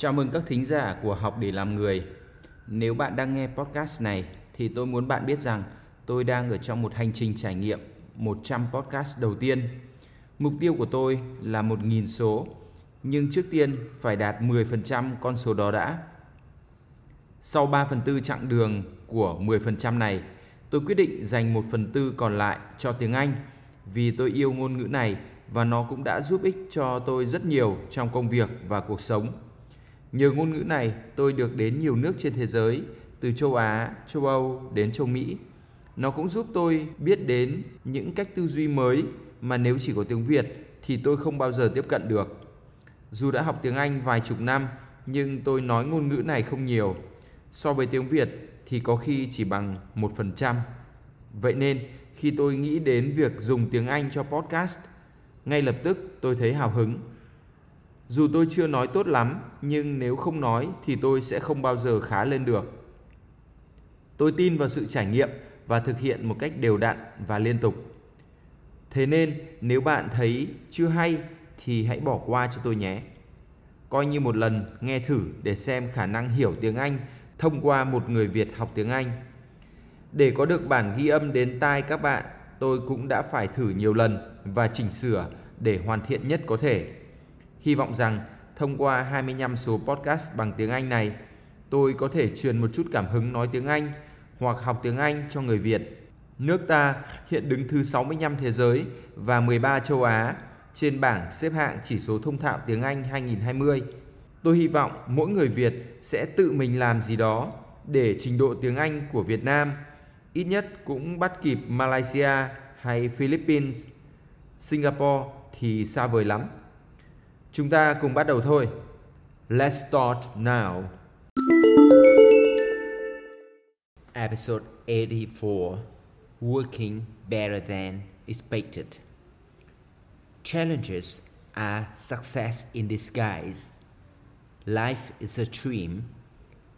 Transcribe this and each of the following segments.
Chào mừng các thính giả của Học để làm người. Nếu bạn đang nghe podcast này thì tôi muốn bạn biết rằng tôi đang ở trong một hành trình trải nghiệm 100 podcast đầu tiên. Mục tiêu của tôi là 1.000 số, nhưng trước tiên phải đạt 10% con số đó đã. Sau 3 phần tư chặng đường của 10% này, tôi quyết định dành 1 phần tư còn lại cho tiếng Anh vì tôi yêu ngôn ngữ này và nó cũng đã giúp ích cho tôi rất nhiều trong công việc và cuộc sống. Nhờ ngôn ngữ này, tôi được đến nhiều nước trên thế giới, từ châu Á, châu Âu đến châu Mỹ. Nó cũng giúp tôi biết đến những cách tư duy mới mà nếu chỉ có tiếng Việt thì tôi không bao giờ tiếp cận được. Dù đã học tiếng Anh vài chục năm, nhưng tôi nói ngôn ngữ này không nhiều. So với tiếng Việt thì có khi chỉ bằng 1%. Vậy nên, khi tôi nghĩ đến việc dùng tiếng Anh cho podcast, ngay lập tức tôi thấy hào hứng dù tôi chưa nói tốt lắm, nhưng nếu không nói thì tôi sẽ không bao giờ khá lên được. Tôi tin vào sự trải nghiệm và thực hiện một cách đều đặn và liên tục. Thế nên nếu bạn thấy chưa hay thì hãy bỏ qua cho tôi nhé. Coi như một lần nghe thử để xem khả năng hiểu tiếng Anh thông qua một người Việt học tiếng Anh. Để có được bản ghi âm đến tai các bạn, tôi cũng đã phải thử nhiều lần và chỉnh sửa để hoàn thiện nhất có thể. Hy vọng rằng thông qua 25 số podcast bằng tiếng Anh này, tôi có thể truyền một chút cảm hứng nói tiếng Anh hoặc học tiếng Anh cho người Việt. Nước ta hiện đứng thứ 65 thế giới và 13 châu Á trên bảng xếp hạng chỉ số thông thạo tiếng Anh 2020. Tôi hy vọng mỗi người Việt sẽ tự mình làm gì đó để trình độ tiếng Anh của Việt Nam ít nhất cũng bắt kịp Malaysia hay Philippines. Singapore thì xa vời lắm. Chúng ta cùng bắt đầu thôi. Let's start now. Episode 84 Working Better Than Expected. Challenges are success in disguise. Life is a dream.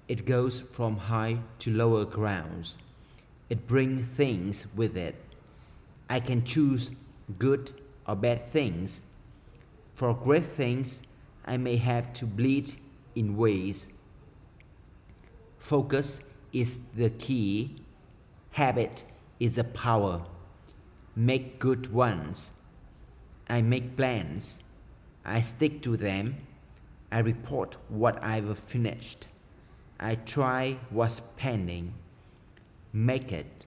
It goes from high to lower grounds. It brings things with it. I can choose good or bad things for great things, I may have to bleed in ways. Focus is the key. Habit is a power. Make good ones. I make plans. I stick to them. I report what I've finished. I try what's pending. Make it.